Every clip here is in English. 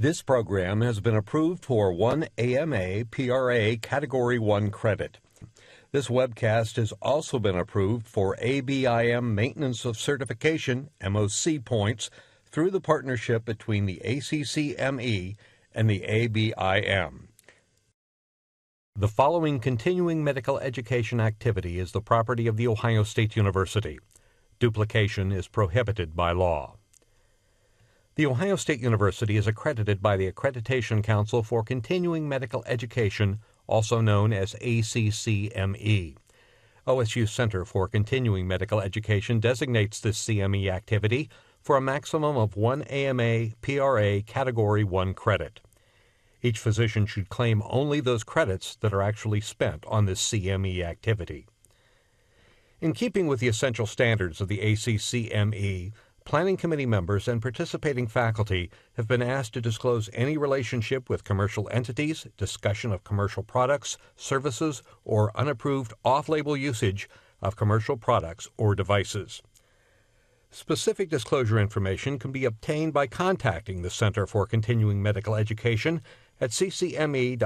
This program has been approved for one AMA PRA Category 1 credit. This webcast has also been approved for ABIM Maintenance of Certification MOC points through the partnership between the ACCME and the ABIM. The following continuing medical education activity is the property of The Ohio State University. Duplication is prohibited by law. The Ohio State University is accredited by the Accreditation Council for Continuing Medical Education, also known as ACCME. OSU Center for Continuing Medical Education designates this CME activity for a maximum of one AMA PRA Category 1 credit. Each physician should claim only those credits that are actually spent on this CME activity. In keeping with the essential standards of the ACCME, planning committee members and participating faculty have been asked to disclose any relationship with commercial entities, discussion of commercial products, services, or unapproved off label usage of commercial products or devices. Specific disclosure information can be obtained by contacting the Center for Continuing Medical Education at ccme.osu.edu.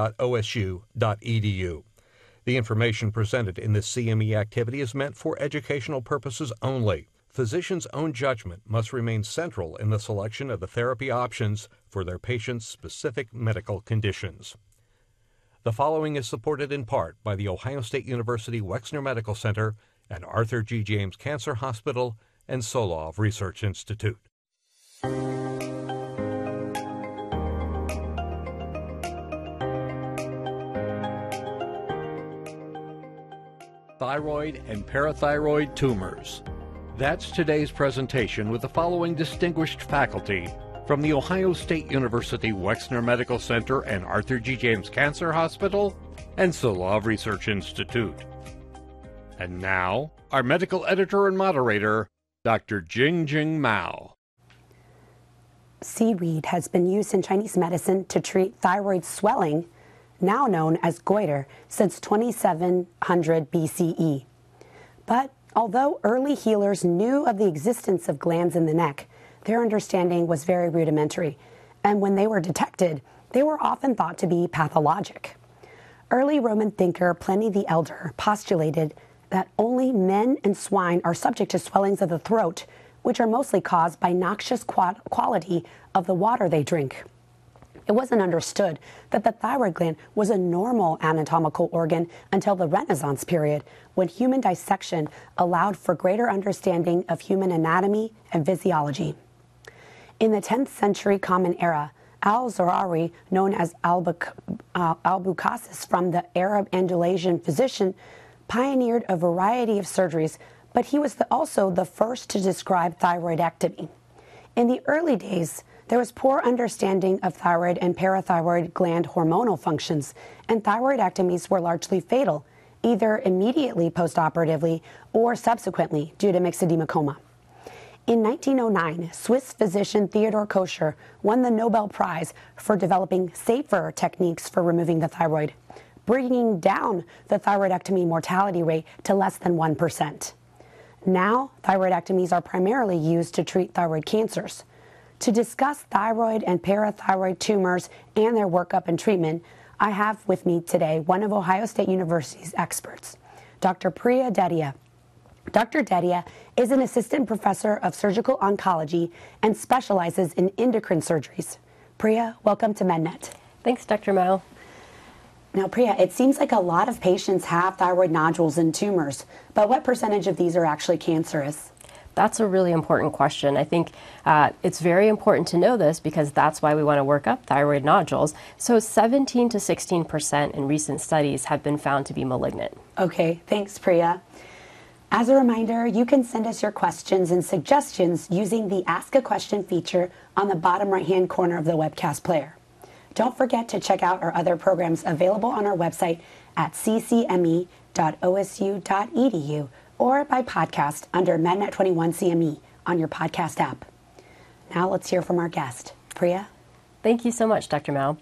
The information presented in this CME activity is meant for educational purposes only. Physicians' own judgment must remain central in the selection of the therapy options for their patients' specific medical conditions. The following is supported in part by the Ohio State University Wexner Medical Center and Arthur G. James Cancer Hospital and Solove Research Institute. Thyroid and parathyroid tumors. That's today's presentation with the following distinguished faculty from the Ohio State University Wexner Medical Center and Arthur G. James Cancer Hospital and Solove Research Institute. And now, our medical editor and moderator, Dr. Jing Jing Mao. Seaweed has been used in Chinese medicine to treat thyroid swelling now known as goiter, since 2700 BCE. But although early healers knew of the existence of glands in the neck, their understanding was very rudimentary, and when they were detected, they were often thought to be pathologic. Early Roman thinker Pliny the Elder postulated that only men and swine are subject to swellings of the throat, which are mostly caused by noxious quality of the water they drink. It wasn't understood that the thyroid gland was a normal anatomical organ until the Renaissance period, when human dissection allowed for greater understanding of human anatomy and physiology. In the 10th century Common Era, Al Zahrawi, known as Albuc- uh, from the Arab Andalusian physician, pioneered a variety of surgeries, but he was the, also the first to describe thyroidectomy. In the early days, there was poor understanding of thyroid and parathyroid gland hormonal functions, and thyroidectomies were largely fatal, either immediately postoperatively or subsequently due to myxedema coma. In 1909, Swiss physician Theodore Kocher won the Nobel Prize for developing safer techniques for removing the thyroid, bringing down the thyroidectomy mortality rate to less than 1%. Now, thyroidectomies are primarily used to treat thyroid cancers. To discuss thyroid and parathyroid tumors and their workup and treatment, I have with me today one of Ohio State University's experts, Dr. Priya Dedhia. Dr. Dedhia is an assistant professor of surgical oncology and specializes in endocrine surgeries. Priya, welcome to MedNet. Thanks, Dr. Mao. Now, Priya, it seems like a lot of patients have thyroid nodules and tumors, but what percentage of these are actually cancerous? That's a really important question. I think uh, it's very important to know this because that's why we want to work up thyroid nodules. So 17 to 16 percent in recent studies have been found to be malignant. Okay, thanks, Priya. As a reminder, you can send us your questions and suggestions using the Ask a Question feature on the bottom right hand corner of the webcast player. Don't forget to check out our other programs available on our website at ccme.osu.edu or by podcast under MedNet 21 CME on your podcast app. Now let's hear from our guest. Priya? Thank you so much, Dr. Mao.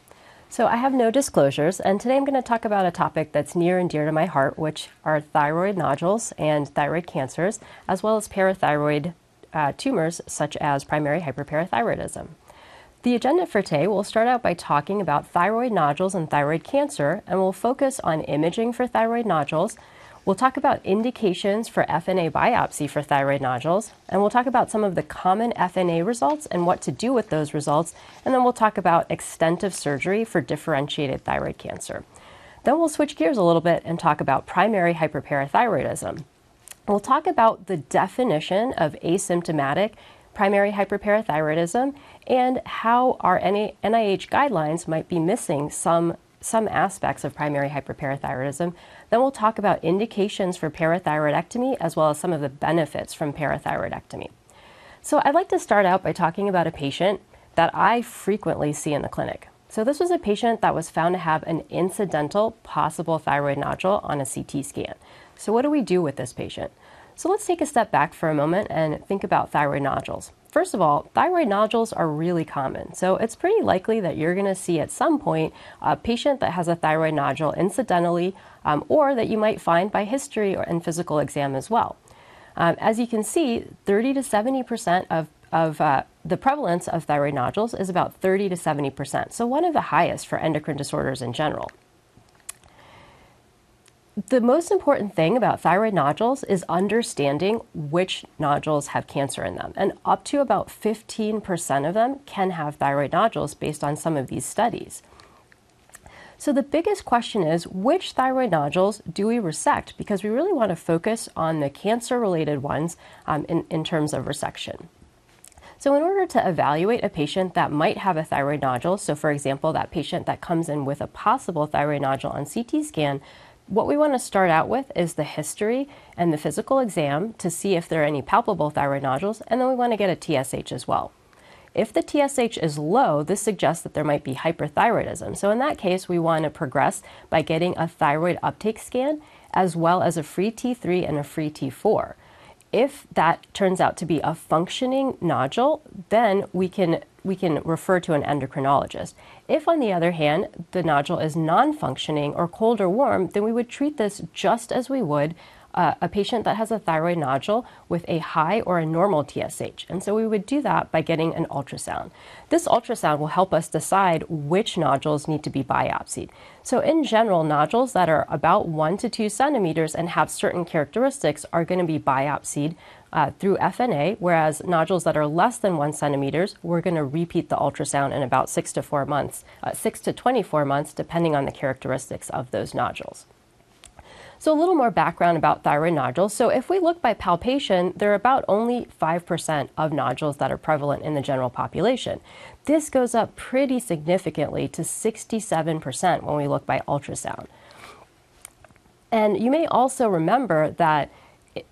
So, I have no disclosures, and today I'm going to talk about a topic that's near and dear to my heart, which are thyroid nodules and thyroid cancers, as well as parathyroid uh, tumors such as primary hyperparathyroidism. The agenda for today will start out by talking about thyroid nodules and thyroid cancer, and we'll focus on imaging for thyroid nodules. We'll talk about indications for FNA biopsy for thyroid nodules, and we'll talk about some of the common FNA results and what to do with those results, and then we'll talk about extent of surgery for differentiated thyroid cancer. Then we'll switch gears a little bit and talk about primary hyperparathyroidism. We'll talk about the definition of asymptomatic primary hyperparathyroidism and how our NIH guidelines might be missing some, some aspects of primary hyperparathyroidism. Then we'll talk about indications for parathyroidectomy as well as some of the benefits from parathyroidectomy. So I'd like to start out by talking about a patient that I frequently see in the clinic. So this was a patient that was found to have an incidental possible thyroid nodule on a CT scan. So what do we do with this patient? So let's take a step back for a moment and think about thyroid nodules. First of all, thyroid nodules are really common. So it's pretty likely that you're going to see at some point a patient that has a thyroid nodule incidentally, um, or that you might find by history or, and physical exam as well. Um, as you can see, 30 to 70% of, of uh, the prevalence of thyroid nodules is about 30 to 70%, so one of the highest for endocrine disorders in general the most important thing about thyroid nodules is understanding which nodules have cancer in them. And up to about 15% of them can have thyroid nodules based on some of these studies. So the biggest question is which thyroid nodules do we resect? Because we really want to focus on the cancer related ones um, in, in terms of resection. So, in order to evaluate a patient that might have a thyroid nodule, so for example, that patient that comes in with a possible thyroid nodule on CT scan, what we want to start out with is the history and the physical exam to see if there are any palpable thyroid nodules, and then we want to get a TSH as well. If the TSH is low, this suggests that there might be hyperthyroidism. So in that case, we want to progress by getting a thyroid uptake scan as well as a free T3 and a free T4. If that turns out to be a functioning nodule, then we can we can refer to an endocrinologist. If, on the other hand, the nodule is non functioning or cold or warm, then we would treat this just as we would uh, a patient that has a thyroid nodule with a high or a normal TSH. And so we would do that by getting an ultrasound. This ultrasound will help us decide which nodules need to be biopsied. So, in general, nodules that are about one to two centimeters and have certain characteristics are going to be biopsied uh, through FNA, whereas nodules that are less than one centimeters, we're going to repeat the ultrasound in about six to four months, uh, six to 24 months, depending on the characteristics of those nodules. So, a little more background about thyroid nodules. So, if we look by palpation, there are about only 5% of nodules that are prevalent in the general population. This goes up pretty significantly to 67% when we look by ultrasound. And you may also remember that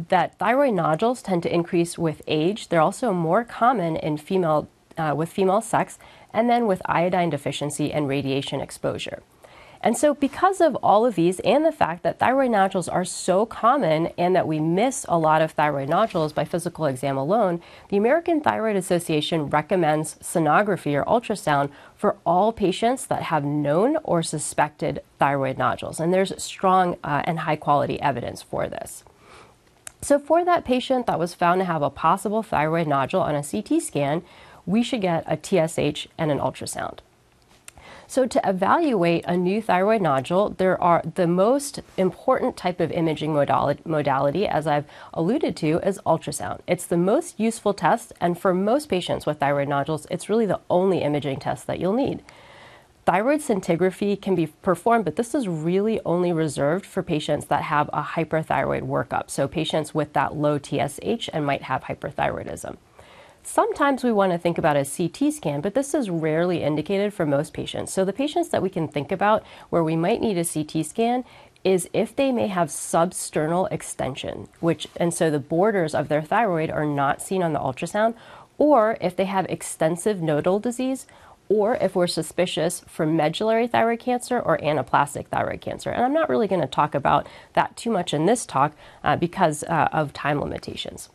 that thyroid nodules tend to increase with age. They're also more common in female uh, with female sex and then with iodine deficiency and radiation exposure. And so, because of all of these and the fact that thyroid nodules are so common and that we miss a lot of thyroid nodules by physical exam alone, the American Thyroid Association recommends sonography or ultrasound for all patients that have known or suspected thyroid nodules. And there's strong uh, and high quality evidence for this. So, for that patient that was found to have a possible thyroid nodule on a CT scan, we should get a TSH and an ultrasound. So, to evaluate a new thyroid nodule, there are the most important type of imaging modality, as I've alluded to, is ultrasound. It's the most useful test, and for most patients with thyroid nodules, it's really the only imaging test that you'll need. Thyroid scintigraphy can be performed, but this is really only reserved for patients that have a hyperthyroid workup. So, patients with that low TSH and might have hyperthyroidism. Sometimes we want to think about a CT scan, but this is rarely indicated for most patients. So, the patients that we can think about where we might need a CT scan is if they may have substernal extension, which, and so the borders of their thyroid are not seen on the ultrasound, or if they have extensive nodal disease, or if we're suspicious for medullary thyroid cancer or anaplastic thyroid cancer. And I'm not really going to talk about that too much in this talk uh, because uh, of time limitations.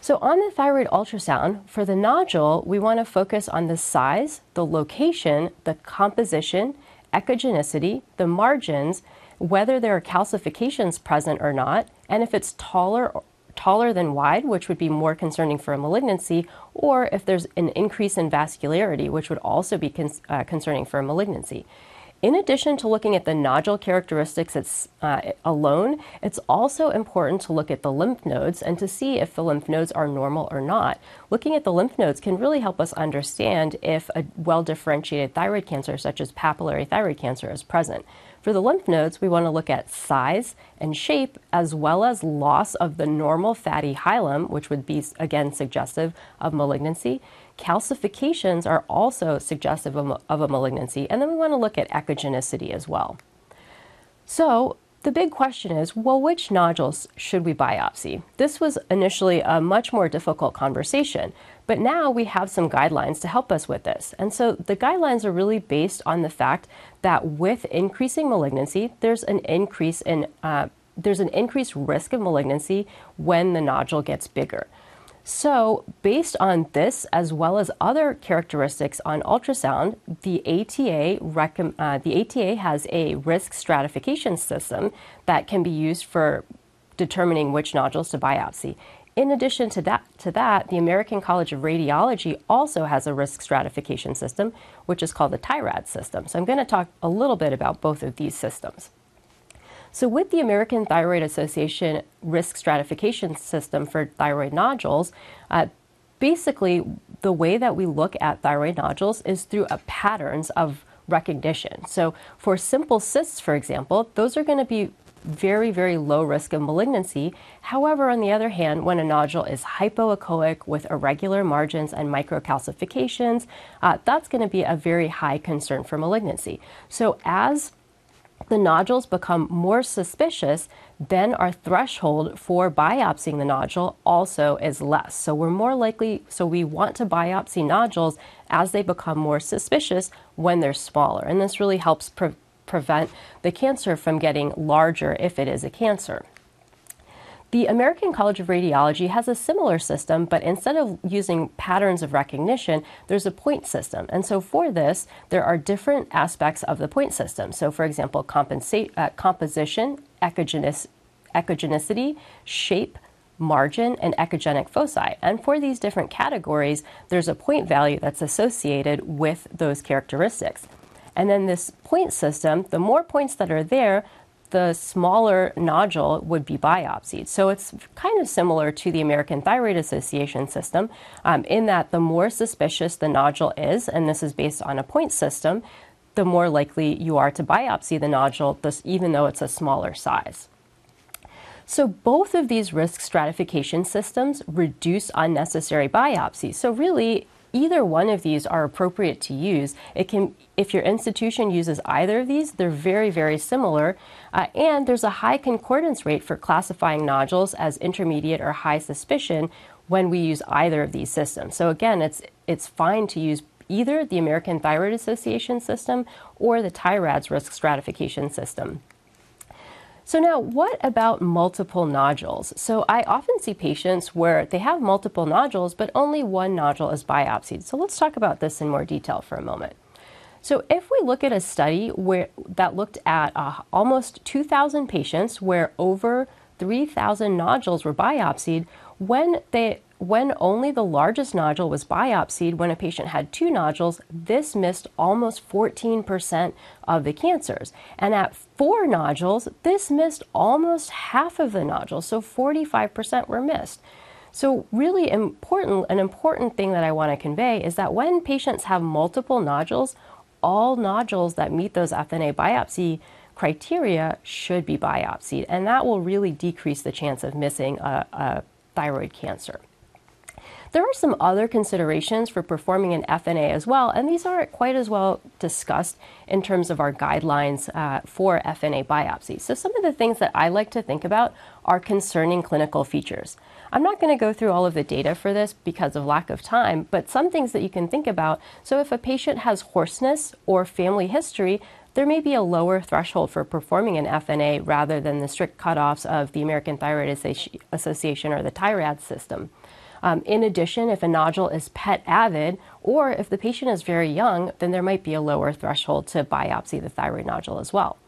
So, on the thyroid ultrasound, for the nodule, we want to focus on the size, the location, the composition, echogenicity, the margins, whether there are calcifications present or not, and if it's taller taller than wide, which would be more concerning for a malignancy, or if there's an increase in vascularity, which would also be con- uh, concerning for a malignancy. In addition to looking at the nodule characteristics it's, uh, alone, it's also important to look at the lymph nodes and to see if the lymph nodes are normal or not. Looking at the lymph nodes can really help us understand if a well differentiated thyroid cancer, such as papillary thyroid cancer, is present. For the lymph nodes, we want to look at size and shape as well as loss of the normal fatty hilum, which would be again suggestive of malignancy. Calcifications are also suggestive of, a malignancy, and then we want to look at echogenicity as well. So, the big question is well, which nodules should we biopsy? This was initially a much more difficult conversation, but now we have some guidelines to help us with this. And so the guidelines are really based on the fact that with increasing malignancy, there's an increase in uh, there's an increased risk of malignancy when the nodule gets bigger. So, based on this, as well as other characteristics on ultrasound, the ATA, uh, the ATA has a risk stratification system that can be used for determining which nodules to biopsy. In addition to that, to that, the American College of Radiology also has a risk stratification system, which is called the TI-RADS system. So I'm going to talk a little bit about both of these systems. So, with the American Thyroid Association risk stratification system for thyroid nodules, uh, basically the way that we look at thyroid nodules is through a patterns of recognition. So, for simple cysts, for example, those are going to be very, very low risk of malignancy. However, on the other hand, when a nodule is hypoechoic with irregular margins and microcalcifications, uh, that's going to be a very high concern for malignancy. So, as the nodules become more suspicious, then our threshold for biopsying the nodule also is less. So we're more likely, so we want to biopsy nodules as they become more suspicious when they're smaller. And this really helps pre- prevent the cancer from getting larger if it is a cancer. The American College of Radiology has a similar system, but instead of using patterns of recognition, there's a point system. And so for this, there are different aspects of the point system. So, for example, uh, composition, echogenicity, shape, margin, and echogenic foci. And for these different categories, there's a point value that's associated with those characteristics. And then this point system, the more points that are there, the smaller nodule would be biopsied. So it's kind of similar to the American Thyroid Association system um, in that the more suspicious the nodule is, and this is based on a point system, the more likely you are to biopsy the nodule, even though it's a smaller size. So both of these risk stratification systems reduce unnecessary biopsies. So really, either one of these are appropriate to use. It can, if your institution uses either of these, they're very, very similar. Uh, and there's a high concordance rate for classifying nodules as intermediate or high suspicion when we use either of these systems. So again, it's it's fine to use either the American Thyroid Association system or the TI-RADS risk stratification system. So, now what about multiple nodules? So, I often see patients where they have multiple nodules, but only one nodule is biopsied. So, let's talk about this in more detail for a moment. So, if we look at a study where that looked at uh, almost 2,000 patients where over 3,000 nodules were biopsied, when they when only the largest nodule was biopsied when a patient had two nodules, this missed almost 14% of the cancers. And at four nodules, this missed almost half of the nodules, so 45% were missed. So, really important, an important thing that I want to convey is that when patients have multiple nodules, all nodules that meet those FNA biopsy criteria should be biopsied, and that will really decrease the chance of missing a, a thyroid cancer. There are some other considerations for performing an FNA as well, and these aren't quite as well discussed in terms of our guidelines uh, for FNA biopsies. So, some of the things that I like to think about are concerning clinical features. I'm not going to go through all of the data for this because of lack of time, but some things that you can think about. So, if a patient has hoarseness or family history, there may be a lower threshold for performing an FNA rather than the strict cutoffs of the American Thyroid Association or the TI-RADS system. Um, in addition, if a nodule is PET avid or if the patient is very young, then there might be a lower threshold to biopsy the thyroid nodule as well.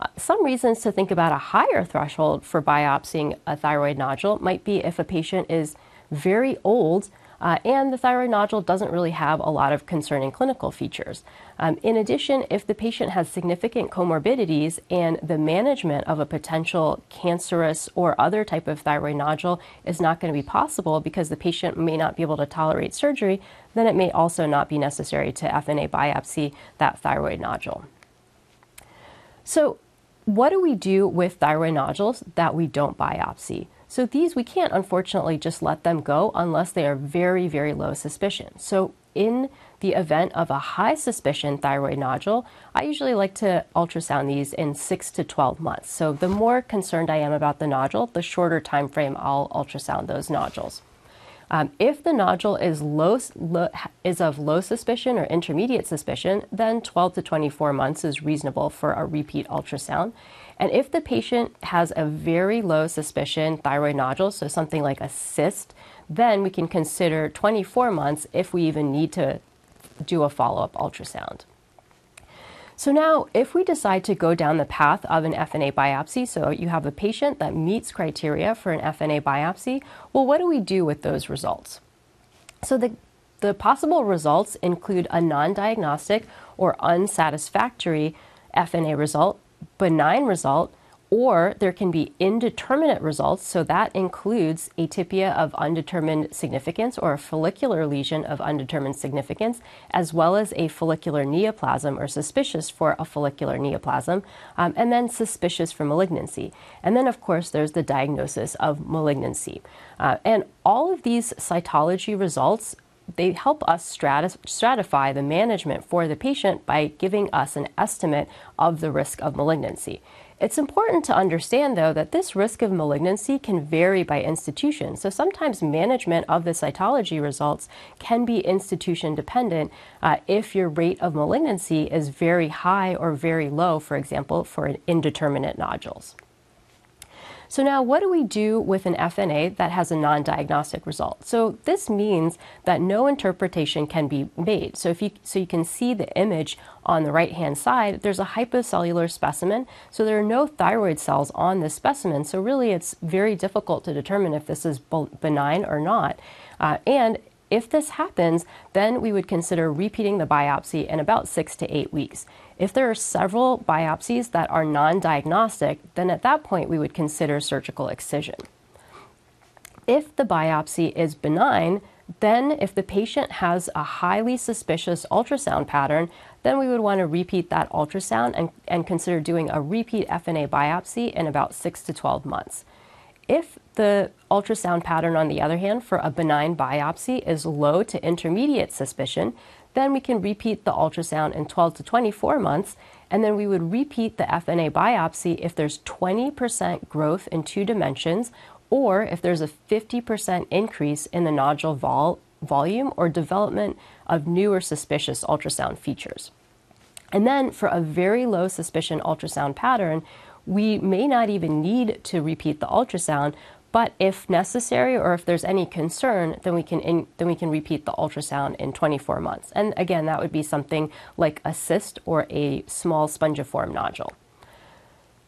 Uh, some reasons to think about a higher threshold for biopsying a thyroid nodule might be if a patient is very old uh, and the thyroid nodule doesn't really have a lot of concerning clinical features. Um, in addition, if the patient has significant comorbidities and the management of a potential cancerous or other type of thyroid nodule is not going to be possible because the patient may not be able to tolerate surgery, then it may also not be necessary to FNA biopsy that thyroid nodule. So, what do we do with thyroid nodules that we don't biopsy? So these, we can't unfortunately just let them go unless they are very, very low suspicion. So in the event of a high suspicion thyroid nodule, I usually like to ultrasound these in 6 to 12 months. So the more concerned I am about the nodule, the shorter time frame I'll ultrasound those nodules. Um, if the nodule is low, low, is of low suspicion or intermediate suspicion, then 12 to 24 months is reasonable for a repeat ultrasound. And if the patient has a very low suspicion thyroid nodule, so something like a cyst, then we can consider 24 months if we even need to do a follow up ultrasound. So now, if we decide to go down the path of an FNA biopsy, so you have a patient that meets criteria for an FNA biopsy, well, what do we do with those results? So the the possible results include a non diagnostic or unsatisfactory FNA result, benign result, or there can be indeterminate results, so that includes atypia of undetermined significance or a follicular lesion of undetermined significance, as well as a follicular neoplasm or suspicious for a follicular neoplasm, um, and then suspicious for malignancy. And then, of course, there's the diagnosis of malignancy. Uh, and all of these cytology results they help us stratify the management for the patient by giving us an estimate of the risk of malignancy. It's important to understand, though, that this risk of malignancy can vary by institution. So sometimes management of the cytology results can be institution dependent uh, if your rate of malignancy is very high or very low, for example, for indeterminate nodules. So now what do we do with an FNA that has a non-diagnostic result? So this means that no interpretation can be made. So if you so you can see the image on the right-hand side, there's a hypocellular specimen. So there are no thyroid cells on this specimen. So really it's very difficult to determine if this is benign or not. Uh, and if this happens, then we would consider repeating the biopsy in about six to eight weeks. If there are several biopsies that are non diagnostic, then at that point we would consider surgical excision. If the biopsy is benign, then if the patient has a highly suspicious ultrasound pattern, then we would want to repeat that ultrasound and, and consider doing a repeat FNA biopsy in about 6 to 12 months. If the ultrasound pattern, on the other hand, for a benign biopsy is low to intermediate suspicion, then we can repeat the ultrasound in 12 to 24 months, and then we would repeat the FNA biopsy if there's 20% growth in two dimensions, or if there's a 50% increase in the nodule vol- volume or development of new or suspicious ultrasound features. And then for a very low suspicion ultrasound pattern, we may not even need to repeat the ultrasound, but if necessary or if there's any concern, then we can in, then we can repeat the ultrasound in 24 months. And again, that would be something like a cyst or a small spongiform nodule.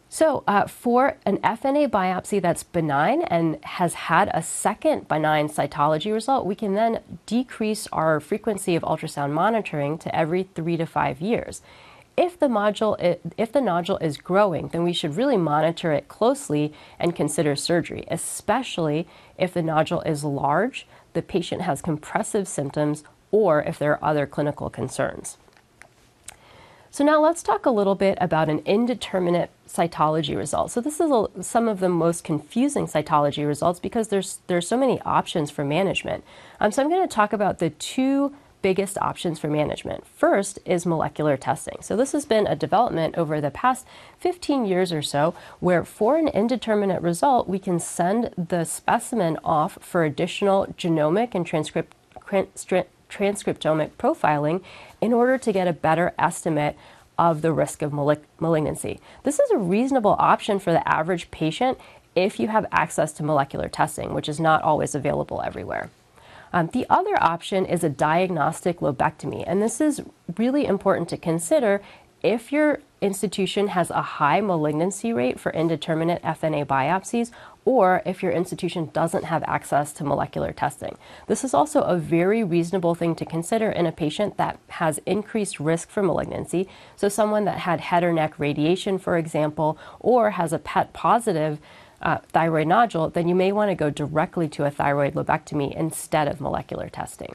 So, uh, for an FNA biopsy that's benign and has had a second benign cytology result, we can then decrease our frequency of ultrasound monitoring to every three to five years if the nodule if the nodule is growing, then we should really monitor it closely and consider surgery, especially if the nodule is large, the patient has compressive symptoms, or if there are other clinical concerns. So now let's talk a little bit about an indeterminate cytology result. So this is a, some of the most confusing cytology results because there's there's so many options for management. Um, so I'm going to talk about the two biggest options for management. First is molecular testing. So, this has been a development over the past 15 years or so where, for an indeterminate result, we can send the specimen off for additional genomic and transcript, transcriptomic profiling in order to get a better estimate of the risk of malignancy. This is a reasonable option for the average patient if you have access to molecular testing, which is not always available everywhere. Um, the other option is a diagnostic lobectomy, and this is really important to consider if you're institution has a high malignancy rate for indeterminate FNA biopsies, or if your institution doesn't have access to molecular testing. This is also a very reasonable thing to consider in a patient that has increased risk for malignancy. So, someone that had head or neck radiation, for example, or has a PET positive uh, thyroid nodule, then you may want to go directly to a thyroid lobectomy instead of molecular testing.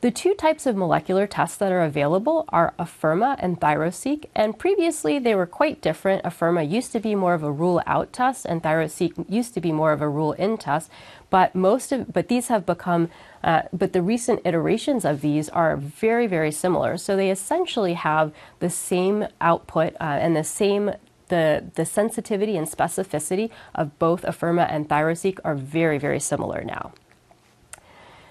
The two types of molecular tests that are available are Afirma and ThyroSeq, and previously they were quite different. Afirma used to be more of a rule out test, and ThyroSeq used to be more of a rule in test. But most of, but these have become, uh, but the recent iterations of these are very, very similar. So they essentially have the same output uh, and the same the, the sensitivity and specificity of both Afirma and ThyroSeq are very, very similar now.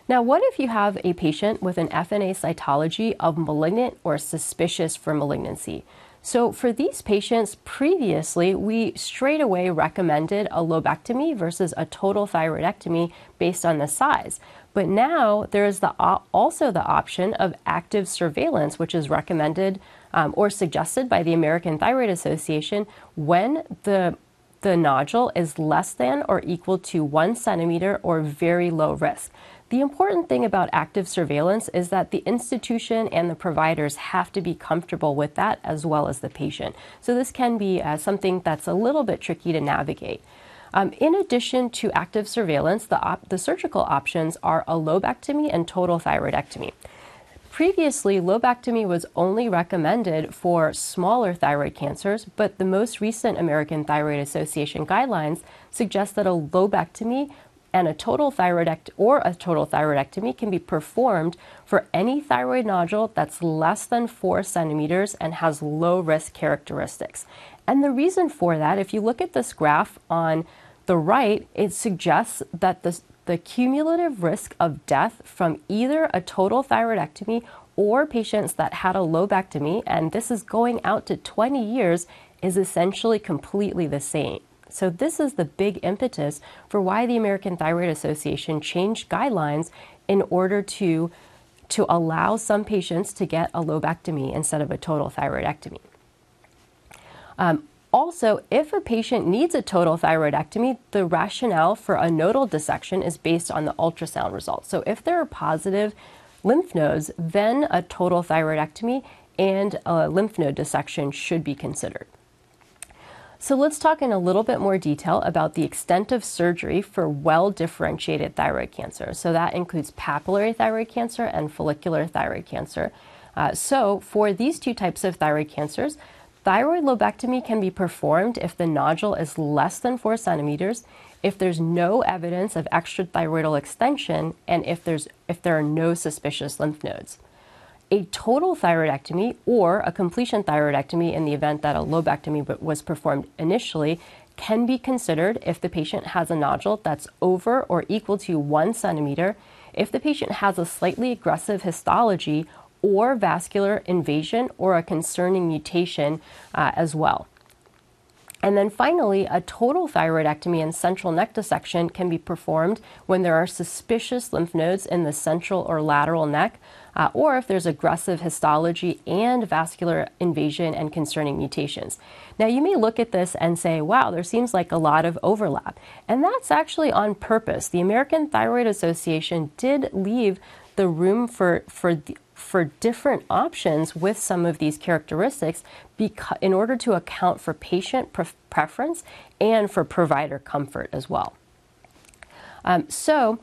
Now, what if you have a patient with an FNA cytology of malignant or suspicious for malignancy? So, for these patients, previously we straight away recommended a lobectomy versus a total thyroidectomy based on the size. But now there is the, also the option of active surveillance, which is recommended um, or suggested by the American Thyroid Association when the the nodule is less than or equal to one centimeter or very low risk. The important thing about active surveillance is that the institution and the providers have to be comfortable with that as well as the patient. So, this can be uh, something that's a little bit tricky to navigate. Um, in addition to active surveillance, the, op- the surgical options are a lobectomy and total thyroidectomy. Previously, lobectomy was only recommended for smaller thyroid cancers, but the most recent American Thyroid Association guidelines suggest that a lobectomy and a total thyroidect or a total thyroidectomy can be performed for any thyroid nodule that's less than four centimeters and has low risk characteristics. And the reason for that, if you look at this graph on the right, it suggests that the, the cumulative risk of death from either a total thyroidectomy or patients that had a lobectomy, and this is going out to 20 years, is essentially completely the same. So, this is the big impetus for why the American Thyroid Association changed guidelines in order to, to allow some patients to get a lobectomy instead of a total thyroidectomy. Um, also, if a patient needs a total thyroidectomy, the rationale for a nodal dissection is based on the ultrasound results. So, if there are positive lymph nodes, then a total thyroidectomy and a lymph node dissection should be considered. So let's talk in a little bit more detail about the extent of surgery for well differentiated thyroid cancer. So that includes papillary thyroid cancer and follicular thyroid cancer. Uh, so for these two types of thyroid cancers, thyroid lobectomy can be performed if the nodule is less than four centimeters, if there's no evidence of extrathyroidal extension, and if, there's, if there are no suspicious lymph nodes. A total thyroidectomy or a completion thyroidectomy in the event that a lobectomy was performed initially can be considered if the patient has a nodule that's over or equal to one centimeter, if the patient has a slightly aggressive histology or vascular invasion or a concerning mutation uh, as well. And then finally, a total thyroidectomy and central neck dissection can be performed when there are suspicious lymph nodes in the central or lateral neck, uh, or if there's aggressive histology and vascular invasion and concerning mutations. Now, you may look at this and say, wow, there seems like a lot of overlap. And that's actually on purpose. The American Thyroid Association did leave the room for, for the, for different options with some of these characteristics in order to account for patient pre- preference and for provider comfort as well. Um, so,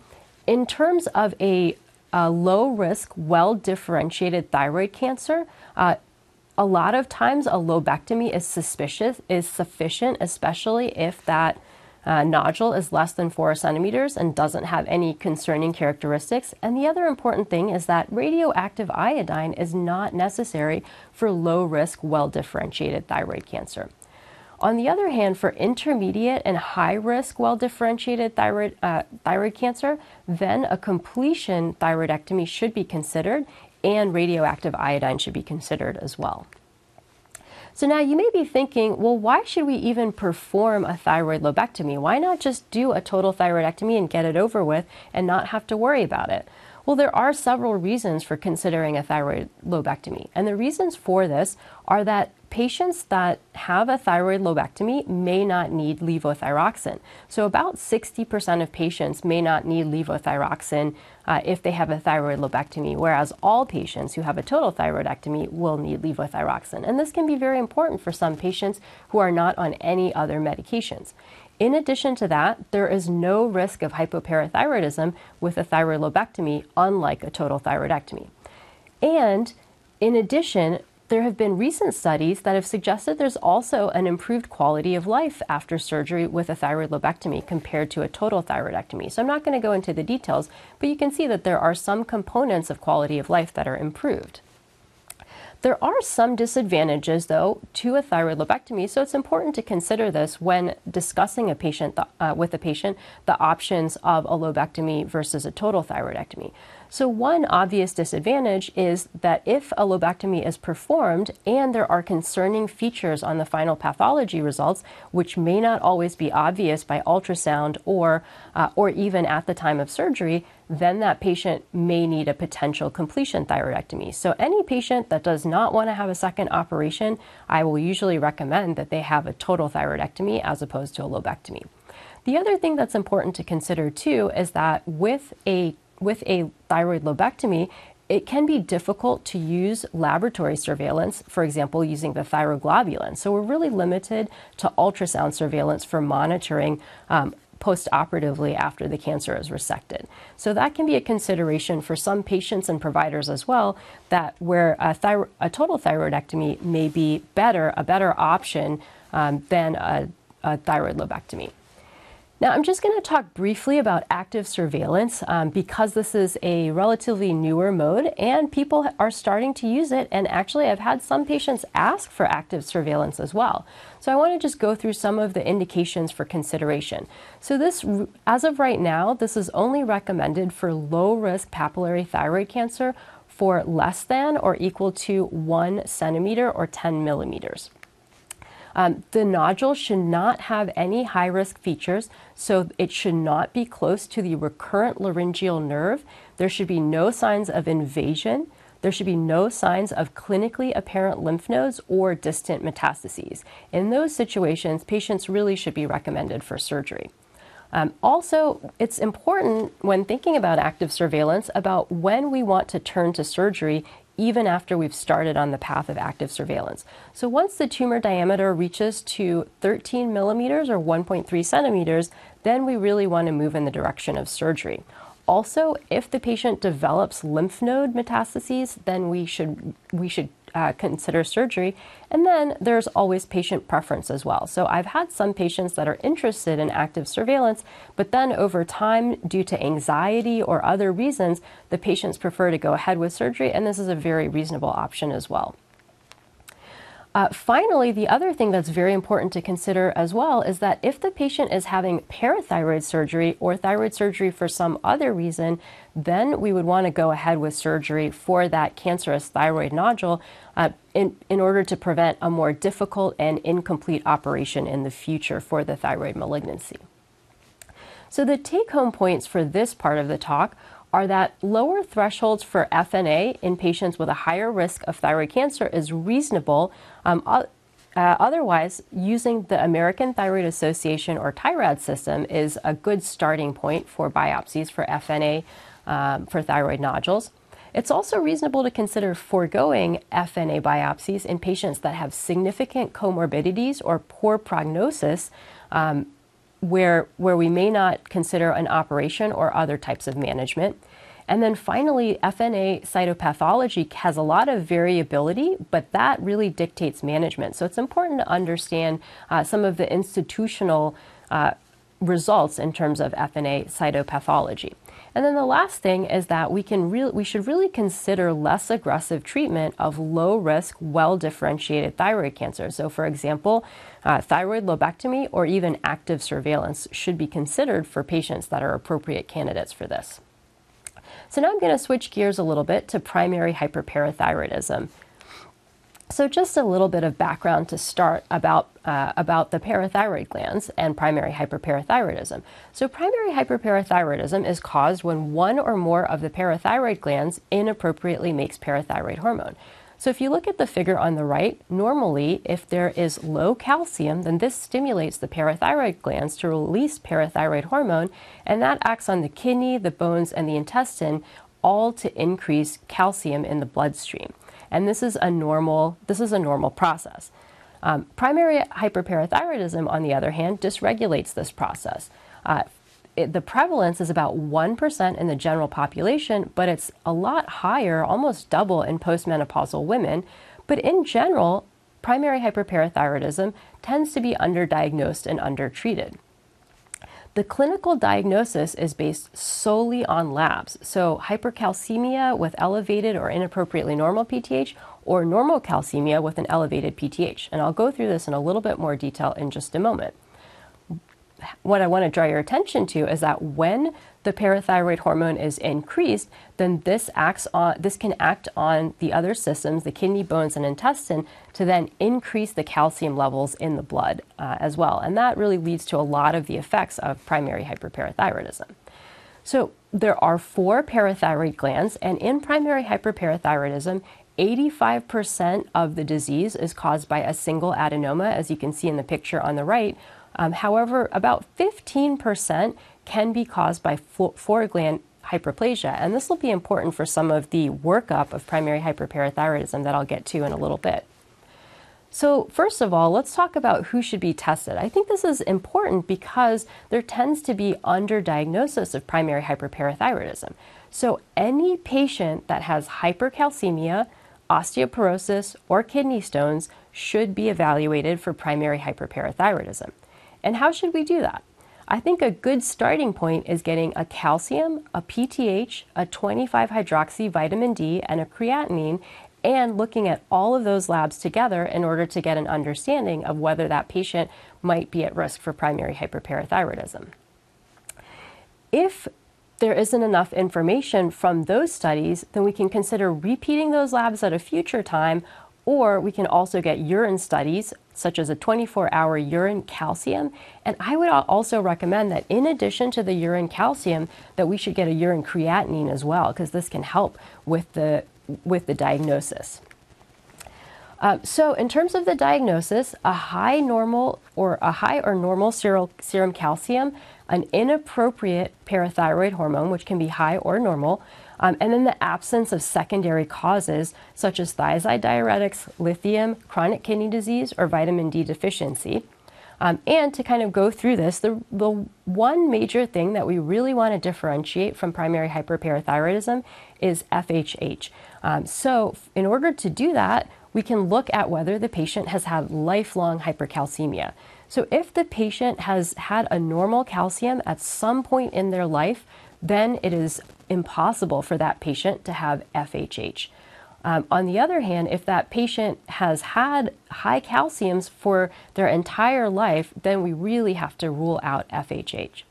in terms of a, a low risk, well differentiated thyroid cancer, uh, a lot of times a lobectomy is suspicious is sufficient, especially if that uh, nodule is less than four centimeters and doesn't have any concerning characteristics. And the other important thing is that radioactive iodine is not necessary for low risk, well differentiated thyroid cancer. On the other hand, for intermediate and high risk, well differentiated thyroid, uh, thyroid cancer, then a completion thyroidectomy should be considered and radioactive iodine should be considered as well. So now you may be thinking, well, why should we even perform a thyroid lobectomy? Why not just do a total thyroidectomy and get it over with and not have to worry about it? Well, there are several reasons for considering a thyroid lobectomy. And the reasons for this are that patients that have a thyroid lobectomy may not need levothyroxine. So, about 60% of patients may not need levothyroxine uh, if they have a thyroid lobectomy, whereas all patients who have a total thyroidectomy will need levothyroxine. And this can be very important for some patients who are not on any other medications. In addition to that, there is no risk of hypoparathyroidism with a thyroid lobectomy, unlike a total thyroidectomy. And in addition, there have been recent studies that have suggested there's also an improved quality of life after surgery with a thyroid lobectomy compared to a total thyroidectomy. So I'm not going to go into the details, but you can see that there are some components of quality of life that are improved. There are some disadvantages, though, to a thyroid lobectomy, so it's important to consider this when discussing a patient uh, with a patient the options of a lobectomy versus a total thyroidectomy. So, one obvious disadvantage is that if a lobectomy is performed and there are concerning features on the final pathology results, which may not always be obvious by ultrasound or, uh, or even at the time of surgery, then that patient may need a potential completion thyroidectomy. So, any patient that does not want to have a second operation, I will usually recommend that they have a total thyroidectomy as opposed to a lobectomy. The other thing that's important to consider too is that with a with a thyroid lobectomy, it can be difficult to use laboratory surveillance, for example, using the thyroglobulin. So we're really limited to ultrasound surveillance for monitoring um, postoperatively after the cancer is resected. So that can be a consideration for some patients and providers as well, that where a, thyro- a total thyroidectomy may be better, a better option um, than a, a thyroid lobectomy. Now, I'm just going to talk briefly about active surveillance um, because this is a relatively newer mode and people are starting to use it. And actually, I've had some patients ask for active surveillance as well. So, I want to just go through some of the indications for consideration. So, this, as of right now, this is only recommended for low risk papillary thyroid cancer for less than or equal to one centimeter or 10 millimeters. Um, the nodule should not have any high risk features, so it should not be close to the recurrent laryngeal nerve. There should be no signs of invasion. There should be no signs of clinically apparent lymph nodes or distant metastases. In those situations, patients really should be recommended for surgery. Um, also, it's important when thinking about active surveillance about when we want to turn to surgery even after we've started on the path of active surveillance. So once the tumor diameter reaches to 13 millimeters or 1.3 centimeters, then we really want to move in the direction of surgery. Also, if the patient develops lymph node metastases, then we should we should uh, consider surgery. And then there's always patient preference as well. So I've had some patients that are interested in active surveillance, but then over time, due to anxiety or other reasons, the patients prefer to go ahead with surgery, and this is a very reasonable option as well. Uh, finally, the other thing that's very important to consider as well is that if the patient is having parathyroid surgery or thyroid surgery for some other reason, then we would want to go ahead with surgery for that cancerous thyroid nodule uh, in, in order to prevent a more difficult and incomplete operation in the future for the thyroid malignancy. So, the take home points for this part of the talk are that lower thresholds for FNA in patients with a higher risk of thyroid cancer is reasonable. Um, uh, otherwise, using the American Thyroid Association or TI-RADS system is a good starting point for biopsies for FNA um, for thyroid nodules. It's also reasonable to consider foregoing FNA biopsies in patients that have significant comorbidities or poor prognosis um, where, where we may not consider an operation or other types of management. And then finally, FNA cytopathology has a lot of variability, but that really dictates management. So it's important to understand uh, some of the institutional uh, results in terms of FNA cytopathology. And then the last thing is that we can really we should really consider less aggressive treatment of low risk, well differentiated thyroid cancer. So, for example, uh, thyroid lobectomy or even active surveillance should be considered for patients that are appropriate candidates for this. So now I'm going to switch gears a little bit to primary hyperparathyroidism. So, just a little bit of background to start about, uh, about the parathyroid glands and primary hyperparathyroidism. So, primary hyperparathyroidism is caused when one or more of the parathyroid glands inappropriately makes parathyroid hormone. So, if you look at the figure on the right, normally, if there is low calcium, then this stimulates the parathyroid glands to release parathyroid hormone, and that acts on the kidney, the bones, and the intestine, all to increase calcium in the bloodstream and this is a normal this is a normal process. Um, primary hyperparathyroidism, on the other hand, dysregulates this process. Uh, it, the prevalence is about 1% in the general population, but it's a lot higher, almost double in postmenopausal women. But in general, primary hyperparathyroidism tends to be underdiagnosed and undertreated. The clinical diagnosis is based solely on labs. So, hypercalcemia with elevated or inappropriately normal PTH, or normocalcemia with an elevated PTH. And I'll go through this in a little bit more detail in just a moment what I want to draw your attention to is that when the parathyroid hormone is increased, then this acts on this can act on the other systems, the kidney, bones, and intestine, to then increase the calcium levels in the blood uh, as well, and that really leads to a lot of the effects of primary hyperparathyroidism. So there are four parathyroid glands, and in primary hyperparathyroidism, 85% of the disease is caused by a single adenoma, as you can see in the picture on the right, um, however, about 15% can be caused by four gland hyperplasia, and this will be important for some of the workup of primary hyperparathyroidism that I'll get to in a little bit. So, first of all, let's talk about who should be tested. I think this is important because there tends to be underdiagnosis of primary hyperparathyroidism. So, any patient that has hypercalcemia, osteoporosis, or kidney stones should be evaluated for primary hyperparathyroidism. And how should we do that? I think a good starting point is getting a calcium, a PTH, a 25 hydroxy vitamin D, and a creatinine, and looking at all of those labs together in order to get an understanding of whether that patient might be at risk for primary hyperparathyroidism. If there isn't enough information from those studies, then we can consider repeating those labs at a future time or we can also get urine studies, such as a 24 hour urine calcium. And I would also recommend that in addition to the urine calcium, that we should get a urine creatinine as well, because this can help with the, with the diagnosis. Um, so, in terms of the diagnosis, a high normal or a high or normal serum calcium, an inappropriate parathyroid hormone, which can be high or normal, um, and then the absence of secondary causes such as thiazide diuretics, lithium, chronic kidney disease, or vitamin D deficiency. Um, and to kind of go through this, the, the one major thing that we really want to differentiate from primary hyperparathyroidism is FHH. Um, so, in order to do that, we can look at whether the patient has had lifelong hypercalcemia. So, if the patient has had a normal calcium at some point in their life, then it is impossible for that patient to have FHH. Um, on the other hand, if that patient has had high calciums for their entire life, then we really have to rule out FHH.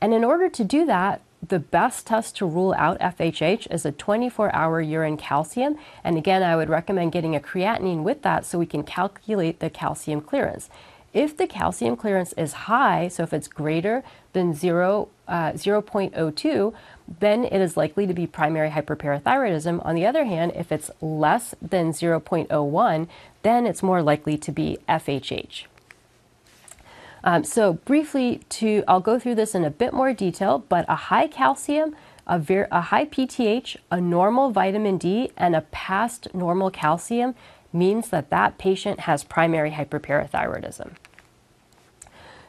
And in order to do that, the best test to rule out FHH is a 24 hour urine calcium. And again, I would recommend getting a creatinine with that so we can calculate the calcium clearance. If the calcium clearance is high, so if it's greater than 0, uh, 0.02, then it is likely to be primary hyperparathyroidism. On the other hand, if it's less than 0.01, then it's more likely to be FHH. Um, so briefly, to I'll go through this in a bit more detail, but a high calcium, a, ver- a high PTH, a normal vitamin D, and a past normal calcium means that that patient has primary hyperparathyroidism.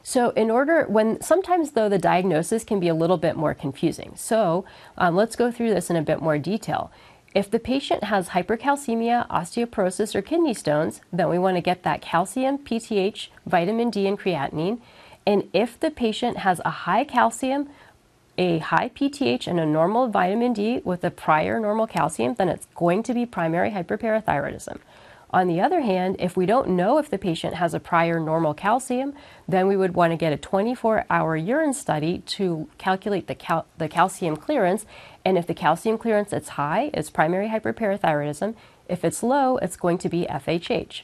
So, in order, when sometimes though the diagnosis can be a little bit more confusing. So, um, let's go through this in a bit more detail. If the patient has hypercalcemia, osteoporosis, or kidney stones, then we want to get that calcium, PTH, vitamin D, and creatinine. And if the patient has a high calcium, a high PTH, and a normal vitamin D with a prior normal calcium, then it's going to be primary hyperparathyroidism. On the other hand, if we don't know if the patient has a prior normal calcium, then we would want to get a 24 hour urine study to calculate the, cal- the calcium clearance. And if the calcium clearance is high, it's primary hyperparathyroidism. If it's low, it's going to be FHH.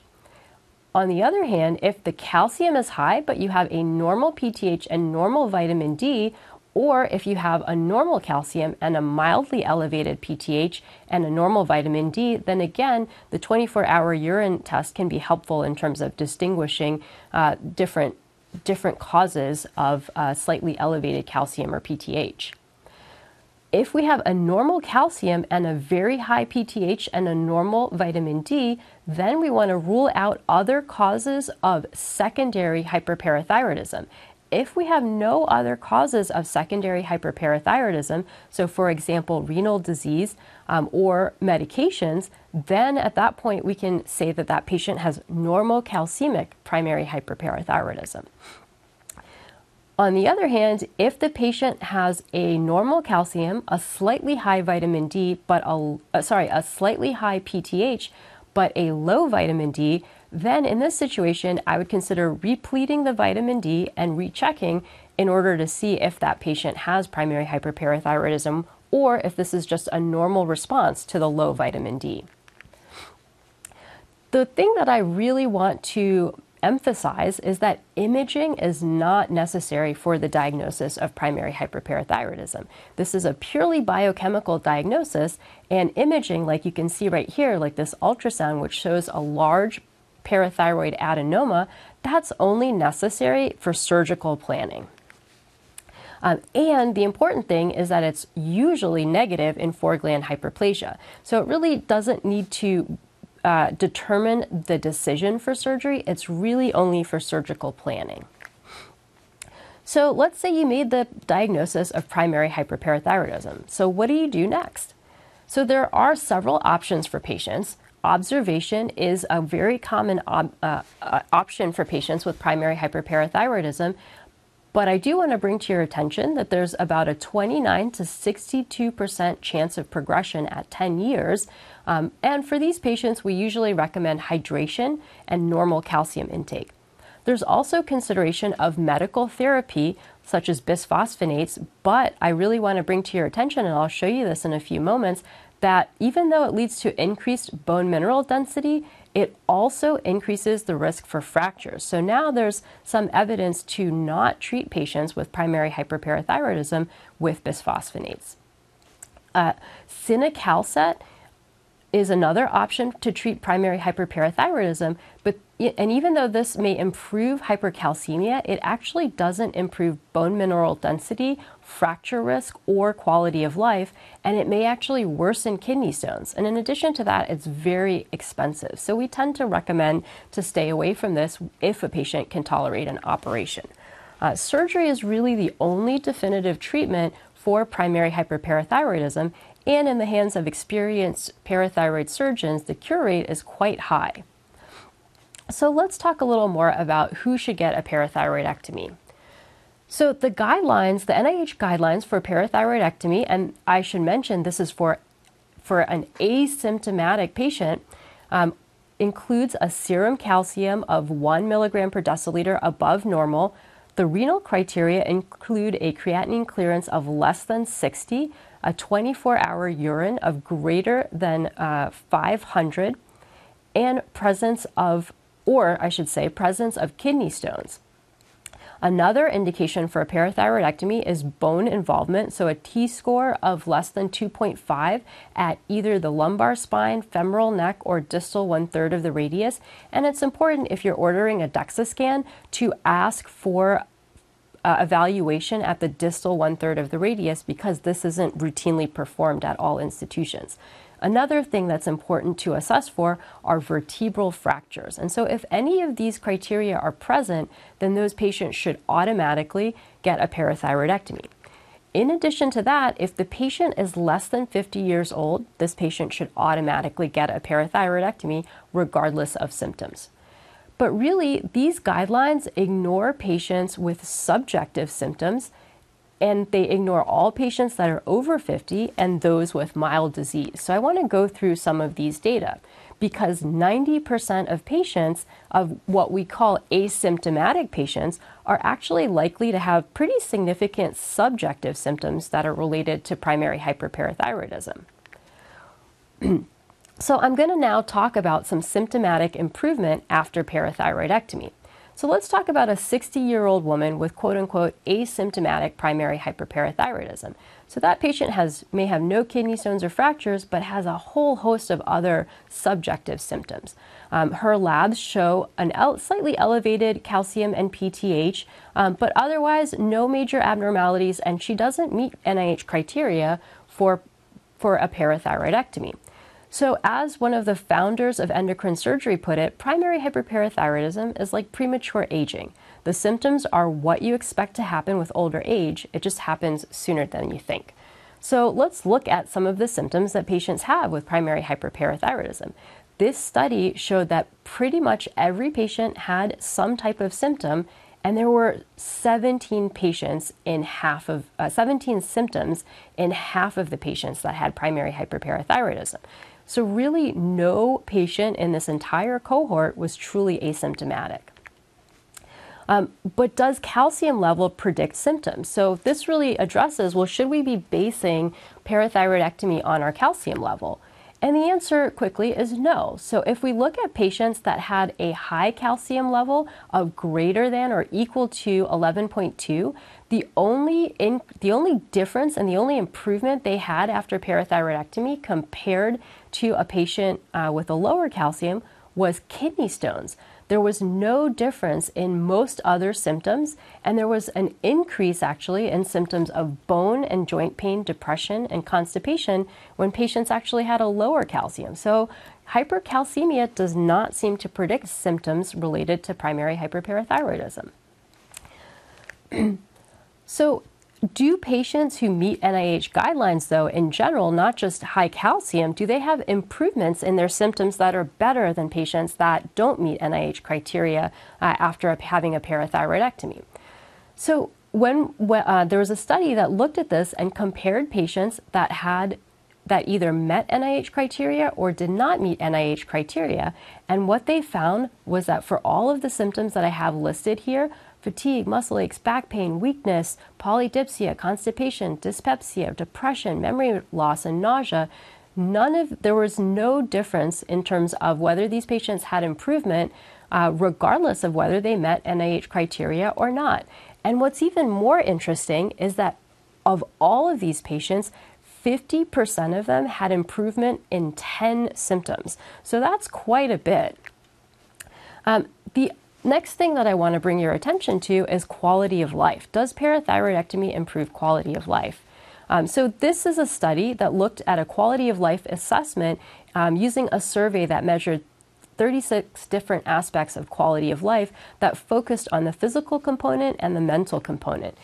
On the other hand, if the calcium is high, but you have a normal PTH and normal vitamin D, or if you have a normal calcium and a mildly elevated PTH and a normal vitamin D, then again, the 24 hour urine test can be helpful in terms of distinguishing uh, different, different causes of uh, slightly elevated calcium or PTH. If we have a normal calcium and a very high PTH and a normal vitamin D, then we want to rule out other causes of secondary hyperparathyroidism if we have no other causes of secondary hyperparathyroidism, so for example, renal disease um, or medications, then at that point we can say that that patient has normocalcemic primary hyperparathyroidism. On the other hand, if the patient has a normal calcium, a slightly high vitamin D, but a uh, sorry, a slightly high PTH, but a low vitamin D, then in this situation, I would consider repleting the vitamin D and rechecking in order to see if that patient has primary hyperparathyroidism or if this is just a normal response to the low vitamin D. The thing that I really want to emphasize is that imaging is not necessary for the diagnosis of primary hyperparathyroidism. This is a purely biochemical diagnosis, and imaging, like you can see right here, like this ultrasound, which shows a large parathyroid adenoma, that's only necessary for surgical planning. Um, and the important thing is that it's usually negative in four gland hyperplasia. So it really doesn't need to uh, determine the decision for surgery, it's really only for surgical planning. So let's say you made the diagnosis of primary hyperparathyroidism. So what do you do next? So there are several options for patients observation is a very common op- uh, uh, option for patients with primary hyperparathyroidism. But I do want to bring to your attention that there's about a 29 to 62% chance of progression at 10 years. Um, and for these patients, we usually recommend hydration and normal calcium intake. There's also consideration of medical therapy, such as bisphosphonates, but I really want to bring to your attention, and I'll show you this in a few moments, that even though it leads to increased bone mineral density, it also increases the risk for fractures. So now there's some evidence to not treat patients with primary hyperparathyroidism with bisphosphonates. Uh, cinacalcet is another option to treat primary hyperparathyroidism, but and even though this may improve hypercalcemia, it actually doesn't improve bone mineral density, fracture risk, or quality of life, and it may actually worsen kidney stones. And in addition to that, it's very expensive. So we tend to recommend to stay away from this if a patient can tolerate an operation. Uh, surgery is really the only definitive treatment for primary hyperparathyroidism, and in the hands of experienced parathyroid surgeons, the cure rate is quite high. So let's talk a little more about who should get a parathyroidectomy. So the guidelines, the NIH guidelines for parathyroidectomy, and I should mention this is for for an asymptomatic patient, um, includes a serum calcium of one milligram per deciliter above normal. The renal criteria include a creatinine clearance of less than 60, a 24 hour urine of greater than uh, 500, and presence of or I should say, presence of kidney stones. Another indication for a parathyroidectomy is bone involvement, so a T score of less than 2.5 at either the lumbar spine, femoral neck, or distal one third of the radius. And it's important if you're ordering a DEXA scan to ask for uh, evaluation at the distal one third of the radius because this isn't routinely performed at all institutions. Another thing that's important to assess for are vertebral fractures. And so, if any of these criteria are present, then those patients should automatically get a parathyroidectomy. In addition to that, if the patient is less than 50 years old, this patient should automatically get a parathyroidectomy regardless of symptoms. But really, these guidelines ignore patients with subjective symptoms and they ignore all patients that are over 50 and those with mild disease. So I want to go through some of these data because 90% of patients of what we call asymptomatic patients are actually likely to have pretty significant subjective symptoms that are related to primary hyperparathyroidism. so I'm going to now talk about some symptomatic improvement after parathyroidectomy. So let's talk about a 60 year old woman with quote unquote asymptomatic primary hyperparathyroidism. So that patient has may have no kidney stones or fractures, but has a whole host of other subjective symptoms. Um, her labs show an el- slightly elevated calcium and PTH, um, but otherwise no major abnormalities, and she doesn't meet NIH criteria for for a parathyroidectomy. So, as one of the founders of endocrine surgery put it, primary hyperparathyroidism is like premature aging. The symptoms are what you expect to happen with older age, it just happens sooner than you think. So, let's look at some of the symptoms that patients have with primary hyperparathyroidism. This study showed that pretty much every patient had some type of symptom, and there were 17 patients in half of uh, 17 symptoms in half of the patients that had primary hyperparathyroidism. So, really, no patient in this entire cohort was truly asymptomatic. Um, but does calcium level predict symptoms? So, this really addresses well, should we be basing parathyroidectomy on our calcium level? And the answer quickly is no. So if we look at patients that had a high calcium level of greater than or equal to 11.2, the only in, the only difference and the only improvement they had after parathyroidectomy compared to a patient uh, with a lower calcium was kidney stones there was no difference in most other symptoms, and there was an increase actually in symptoms of bone and joint pain, depression, and constipation when patients actually had a lower calcium. So, hypercalcemia does not seem to predict symptoms related to primary hyperparathyroidism. so, do patients who meet NIH guidelines, though, in general, not just high calcium, do they have improvements in their symptoms that are better than patients that don't meet NIH criteria uh, after having a parathyroidectomy? So, when uh, there was a study that looked at this and compared patients that had that either met NIH criteria or did not meet NIH criteria, and what they found was that for all of the symptoms that I have listed here, fatigue, muscle aches, back pain, weakness, polydipsia, constipation, dyspepsia, depression, memory loss, and nausea. None of there was no difference in terms of whether these patients had improvement, uh, regardless of whether they met NIH criteria or not. And what's even more interesting is that of all of these patients, 50% of them had improvement in 10 symptoms. So that's quite a bit. Um, the Next thing that I want to bring your attention to is quality of life. Does parathyroidectomy improve quality of life? Um, so, this is a study that looked at a quality of life assessment um, using a survey that measured 36 different aspects of quality of life that focused on the physical component and the mental component.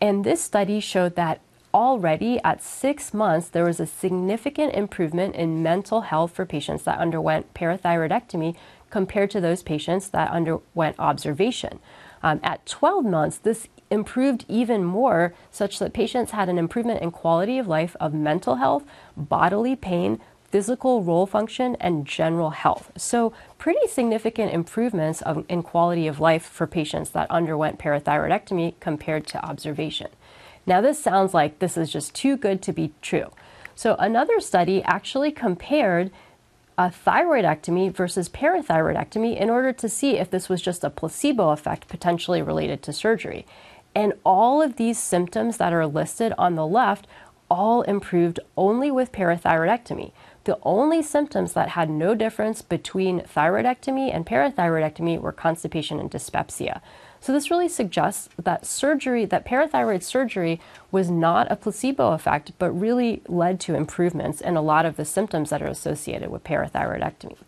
And this study showed that already at six months, there was a significant improvement in mental health for patients that underwent parathyroidectomy compared to those patients that underwent observation. Um, at 12 months, this improved even more, such that patients had an improvement in quality of life of mental health, bodily pain, physical role function, and general health. So, pretty significant improvements of, in quality of life for patients that underwent parathyroidectomy compared to observation. Now, this sounds like this is just too good to be true. So, another study actually compared a thyroidectomy versus parathyroidectomy in order to see if this was just a placebo effect potentially related to surgery. And all of these symptoms that are listed on the left all improved only with parathyroidectomy. The only symptoms that had no difference between thyroidectomy and parathyroidectomy were constipation and dyspepsia. So this really suggests that surgery, that parathyroid surgery was not a placebo effect, but really led to improvements in a lot of the symptoms that are associated with parathyroidectomy.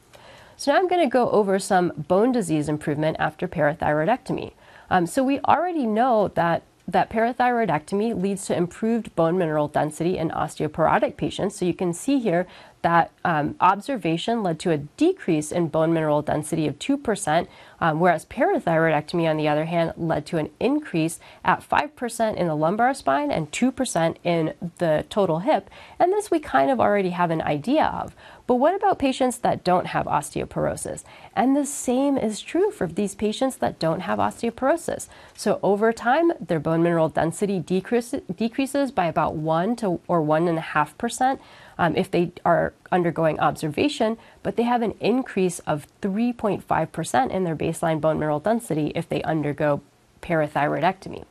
So now I'm going to go over some bone disease improvement after parathyroidectomy. Um, so we already know that that parathyroidectomy leads to improved bone mineral density in osteoporotic patients. So you can see here that um, observation led to a decrease in bone mineral density of 2%, um, whereas parathyroidectomy, on the other hand, led to an increase at 5% in the lumbar spine and 2% in the total hip. And this we kind of already have an idea of. But what about patients that don't have osteoporosis? And the same is true for these patients that don't have osteoporosis. So over time, their bone mineral density decrease, decreases by about 1 to or 1.5% um, if they are undergoing observation, but they have an increase of 3.5% in their baseline bone mineral density if they undergo parathyroidectomy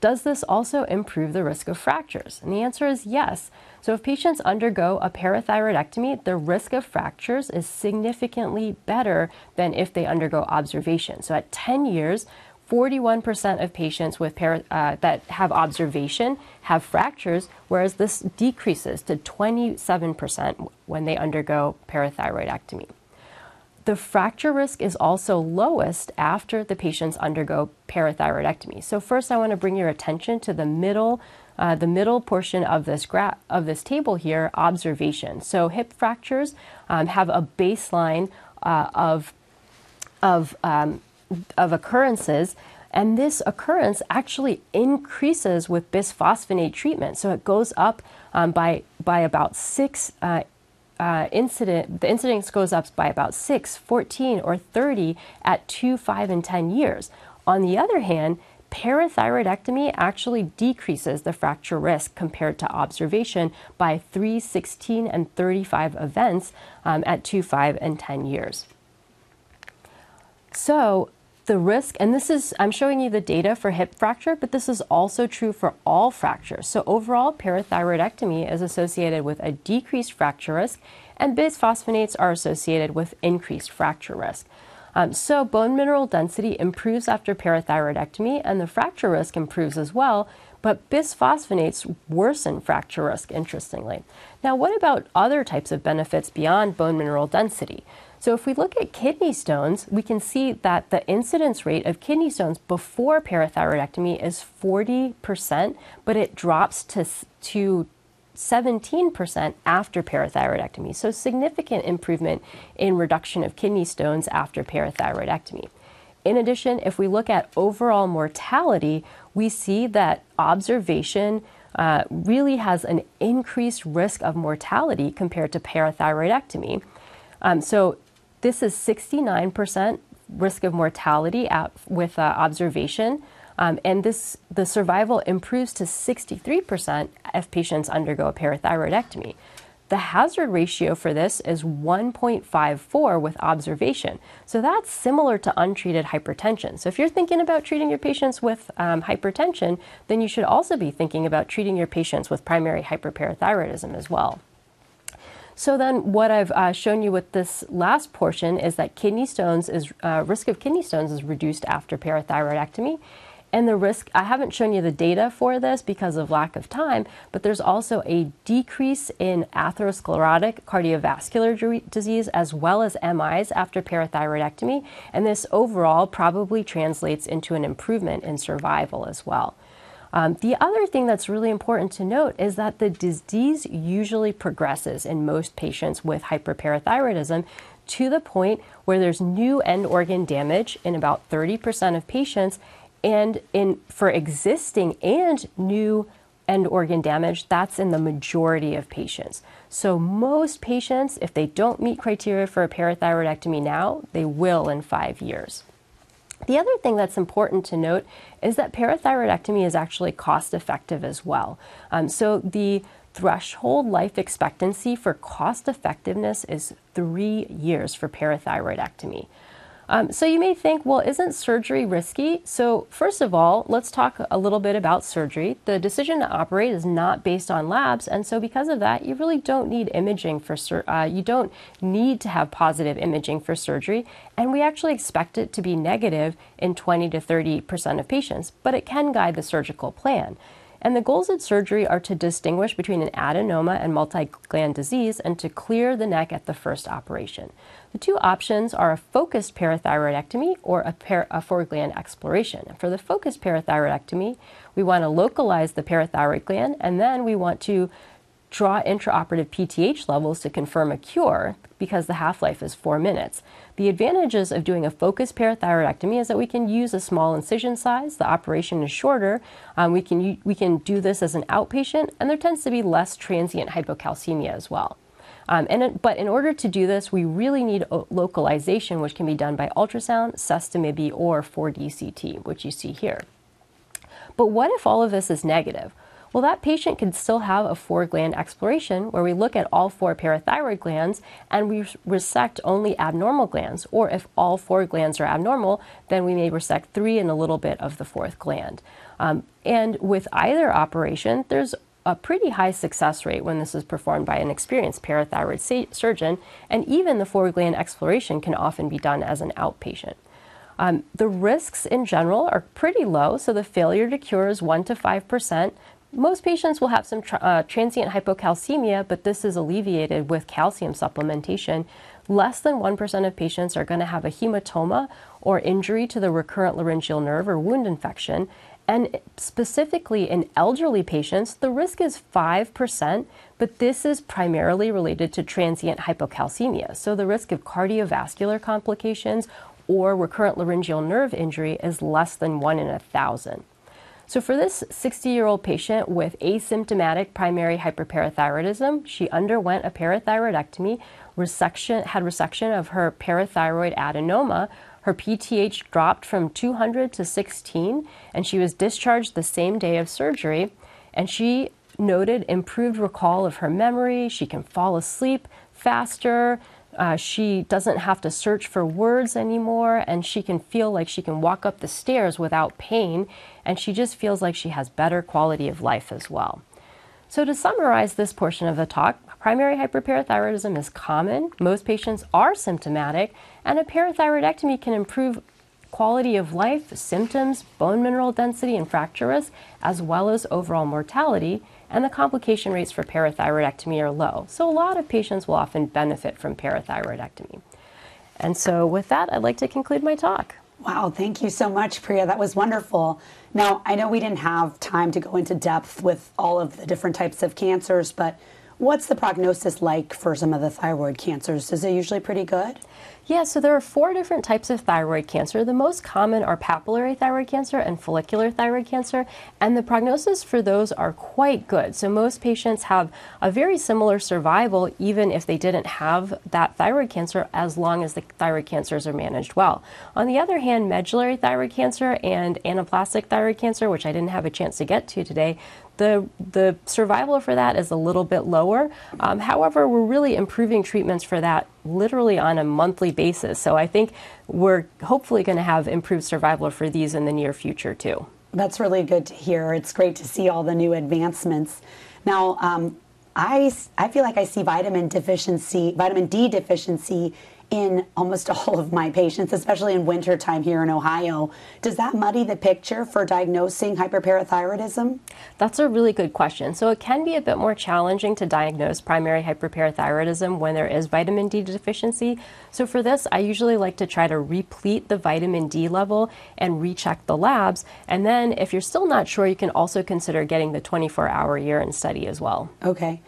does this also improve the risk of fractures? And the answer is yes. So, if patients undergo a parathyroidectomy, the risk of fractures is significantly better than if they undergo observation. So, at 10 years, 41% of patients with para, uh, that have observation have fractures, whereas this decreases to 27% when they undergo parathyroidectomy. The fracture risk is also lowest after the patients undergo parathyroidectomy. So first, I want to bring your attention to the middle, uh, the middle portion of this graph of this table here, observation. So hip fractures um, have a baseline uh, of of um, of occurrences. And this occurrence actually increases with bisphosphonate treatment. So it goes up um, by, by about six uh, uh, incident, the incidence goes up by about 6, 14, or 30 at 2, 5, and 10 years. On the other hand, parathyroidectomy actually decreases the fracture risk compared to observation by 3, 16, and 35 events um, at 2, 5, and 10 years. So, the risk, and this is, I'm showing you the data for hip fracture, but this is also true for all fractures. So overall, parathyroidectomy is associated with a decreased fracture risk, and bisphosphonates are associated with increased fracture risk. Um, so bone mineral density improves after parathyroidectomy, and the fracture risk improves as well, but bisphosphonates worsen fracture risk, interestingly. Now, what about other types of benefits beyond bone mineral density? So if we look at kidney stones, we can see that the incidence rate of kidney stones before parathyroidectomy is 40%, but it drops to, to 17% after parathyroidectomy. So significant improvement in reduction of kidney stones after parathyroidectomy. In addition, if we look at overall mortality, we see that observation uh, really has an increased risk of mortality compared to parathyroidectomy. Um, so this is 69% risk of mortality at, with uh, observation. Um, and this the survival improves to 63% if patients undergo a parathyroidectomy. The hazard ratio for this is 1.54 with observation. So that's similar to untreated hypertension. So if you're thinking about treating your patients with um, hypertension, then you should also be thinking about treating your patients with primary hyperparathyroidism as well. So then what I've uh, shown you with this last portion is that kidney stones is uh, risk of kidney stones is reduced after parathyroidectomy. And the risk, I haven't shown you the data for this because of lack of time, but there's also a decrease in atherosclerotic cardiovascular disease as well as MIs after parathyroidectomy. And this overall probably translates into an improvement in survival as well. Um, the other thing that's really important to note is that the disease usually progresses in most patients with hyperparathyroidism to the point where there's new end organ damage in about 30% of patients and in for existing and new end organ damage that's in the majority of patients. So most patients if they don't meet criteria for a parathyroidectomy now they will in five years the other thing that's important to note is that parathyroidectomy is actually cost effective as well. Um, so the threshold life expectancy for cost effectiveness is three years for parathyroidectomy. Um, so you may think, well, isn't surgery risky? So first of all, let's talk a little bit about surgery. The decision to operate is not based on labs, and so because of that, you really don't need imaging for uh, you don't need to have positive imaging for surgery, and we actually expect it to be negative in 20 to 30 percent of patients, but it can guide the surgical plan. And the goals of surgery are to distinguish between an adenoma and multi-gland disease and to clear the neck at the first operation. The two options are a focused parathyroidectomy or a, par- a exploration. For the focused parathyroidectomy, we want to localize the parathyroid gland and then we want to draw intraoperative PTH levels to confirm a cure because the half life is four minutes. The advantages of doing a focused parathyroidectomy is that we can use a small incision size. The operation is shorter. Um, we can we can do this as an outpatient, and there tends to be less transient hypocalcemia as well. Um, and but in order to do this, we really need localization, which can be done by ultrasound, sestamibi, or 4D-CT, which you see here. But what if all of this is negative? Well, that patient can still have a four gland exploration where we look at all four parathyroid glands and we resect only abnormal glands. Or if all four glands are abnormal, then we may resect three and a little bit of the fourth gland. Um, and with either operation, there's a pretty high success rate when this is performed by an experienced parathyroid surgeon, and even the four gland exploration can often be done as an outpatient. Um, the risks in general are pretty low, so the failure to cure is 1 to 5 percent. Most patients will have some tra- uh, transient hypocalcemia, but this is alleviated with calcium supplementation. Less than 1% of patients are going to have a hematoma or injury to the recurrent laryngeal nerve or wound infection. And specifically in elderly patients, the risk is 5%, but this is primarily related to transient hypocalcemia. So the risk of cardiovascular complications or recurrent laryngeal nerve injury is less than 1 in a 1,000. So for this 60-year-old patient with asymptomatic primary hyperparathyroidism, she underwent a parathyroidectomy, resection, had resection of her parathyroid adenoma. Her PTH dropped from 200 to 16, and she was discharged the same day of surgery. And she noted improved recall of her memory. She can fall asleep faster. Uh, she doesn't have to search for words anymore, and she can feel like she can walk up the stairs without pain, and she just feels like she has better quality of life as well. So, to summarize this portion of the talk, primary hyperparathyroidism is common, most patients are symptomatic, and a parathyroidectomy can improve quality of life, symptoms, bone mineral density, and fracture risk, as well as overall mortality and the complication rates for parathyroidectomy are low. So a lot of patients will often benefit from parathyroidectomy. And so with that, I'd like to conclude my talk. Wow, thank you so much, Priya. That was wonderful. Now, I know we didn't have time to go into depth with all of the different types of cancers, but what's the prognosis like for some of the thyroid cancers? Is it usually pretty good? Yeah, so there are four different types of thyroid cancer. The most common are papillary thyroid cancer and follicular thyroid cancer, and the prognosis for those are quite good. So most patients have a very similar survival even if they didn't have that thyroid cancer as long as the thyroid cancers are managed well. On the other hand, medullary thyroid cancer and anaplastic thyroid cancer, which I didn't have a chance to get to today, the, the survival for that is a little bit lower. Um, however, we're really improving treatments for that literally on a monthly basis. So I think we're hopefully going to have improved survival for these in the near future too. That's really good to hear. It's great to see all the new advancements. Now, um, I, I feel like I see vitamin deficiency, vitamin D deficiency in almost all of my patients, especially in wintertime here in Ohio. Does that muddy the picture for diagnosing hyperparathyroidism? That's a really good question. So it can be a bit more challenging to diagnose primary hyperparathyroidism when there is vitamin D deficiency. So for this, I usually like to try to replete the vitamin D level and recheck the labs. And then if you're still not sure, you can also consider getting the 24 hour urine study as well. Okay.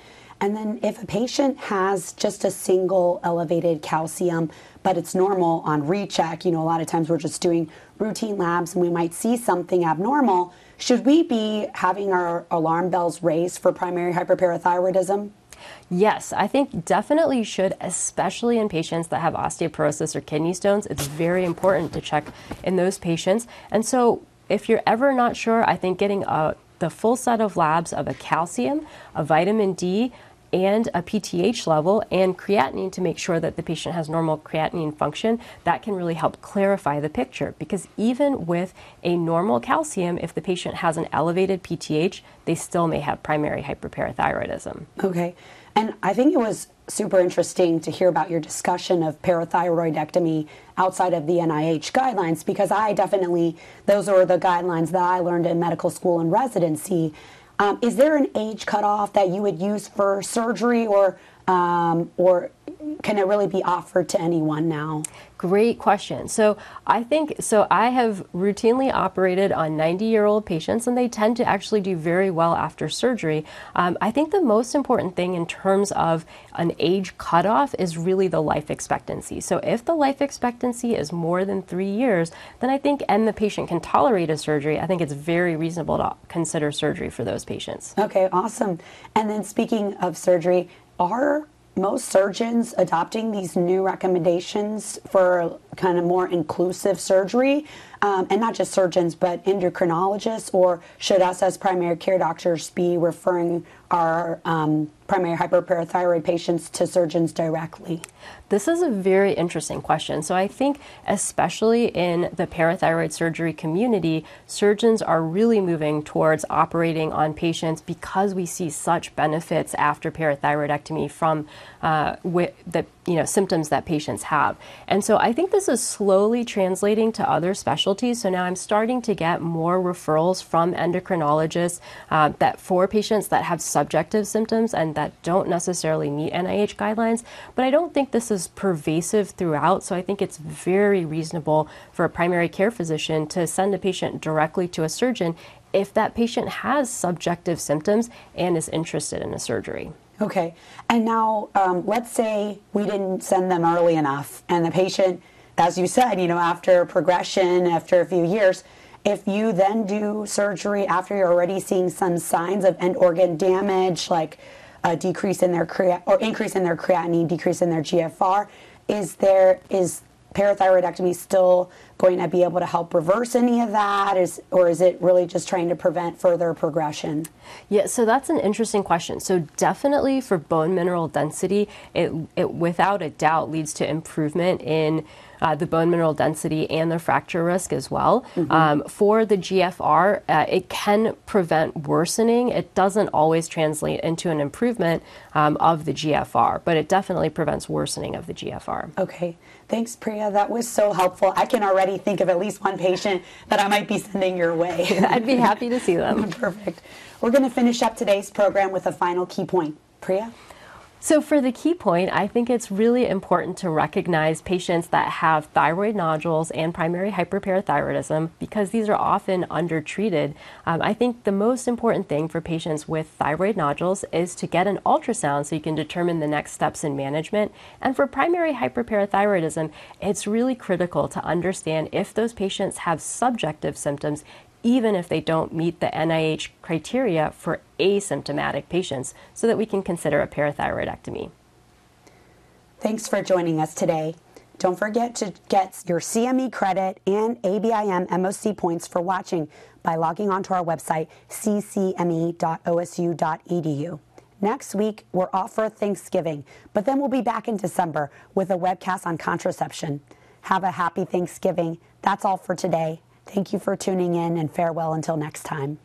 And then if a patient has just a single elevated calcium, but it's normal on recheck, you know, a lot of times we're just doing routine labs and we might see something abnormal, should we be having our alarm bells raised for primary hyperparathyroidism? Yes, I think definitely should, especially in patients that have osteoporosis or kidney stones. It's very important to check in those patients. And so, if you're ever not sure, I think getting a, the full set of labs of a calcium, a vitamin D, and a PTH level and creatinine to make sure that the patient has normal creatinine function, that can really help clarify the picture. Because even with a normal calcium, if the patient has an elevated PTH, they still may have primary hyperparathyroidism. Okay. And I think it was super interesting to hear about your discussion of parathyroidectomy outside of the NIH guidelines because I definitely, those are the guidelines that I learned in medical school and residency. Um, is there an age cutoff that you would use for surgery or um, or can it really be offered to anyone now? Great question. So I think so. I have routinely operated on 90 year old patients, and they tend to actually do very well after surgery. Um, I think the most important thing in terms of an age cutoff is really the life expectancy. So if the life expectancy is more than three years, then I think, and the patient can tolerate a surgery, I think it's very reasonable to consider surgery for those patients. Okay, awesome. And then speaking of surgery, are most surgeons adopting these new recommendations for kind of more inclusive surgery, um, and not just surgeons, but endocrinologists, or should us as primary care doctors be referring our um, primary hyperparathyroid patients to surgeons directly? This is a very interesting question. So, I think, especially in the parathyroid surgery community, surgeons are really moving towards operating on patients because we see such benefits after parathyroidectomy from uh, the you know symptoms that patients have. And so, I think this is slowly translating to other specialties. So now I'm starting to get more referrals from endocrinologists uh, that for patients that have subjective symptoms and that don't necessarily meet NIH guidelines. But I don't think this is pervasive throughout. So I think it's very reasonable for a primary care physician to send a patient directly to a surgeon if that patient has subjective symptoms and is interested in a surgery. Okay. And now, um, let's say we didn't send them early enough, and the patient, as you said, you know, after progression, after a few years, if you then do surgery after you're already seeing some signs of end organ damage, like a decrease in their crea- or increase in their creatinine, decrease in their GFR, is there is parathyroidectomy still going to be able to help reverse any of that is or is it really just trying to prevent further progression yeah so that's an interesting question so definitely for bone mineral density it, it without a doubt leads to improvement in uh, the bone mineral density and the fracture risk as well. Mm-hmm. Um, for the GFR, uh, it can prevent worsening. It doesn't always translate into an improvement um, of the GFR, but it definitely prevents worsening of the GFR. Okay. Thanks, Priya. That was so helpful. I can already think of at least one patient that I might be sending your way. I'd be happy to see them. Perfect. We're going to finish up today's program with a final key point. Priya? So, for the key point, I think it's really important to recognize patients that have thyroid nodules and primary hyperparathyroidism because these are often undertreated. Um, I think the most important thing for patients with thyroid nodules is to get an ultrasound so you can determine the next steps in management. And for primary hyperparathyroidism, it's really critical to understand if those patients have subjective symptoms even if they don't meet the NIH criteria for asymptomatic patients, so that we can consider a parathyroidectomy. Thanks for joining us today. Don't forget to get your CME credit and ABIM MOC points for watching by logging onto our website, ccme.osu.edu. Next week, we're off for Thanksgiving, but then we'll be back in December with a webcast on contraception. Have a happy Thanksgiving. That's all for today. Thank you for tuning in and farewell until next time.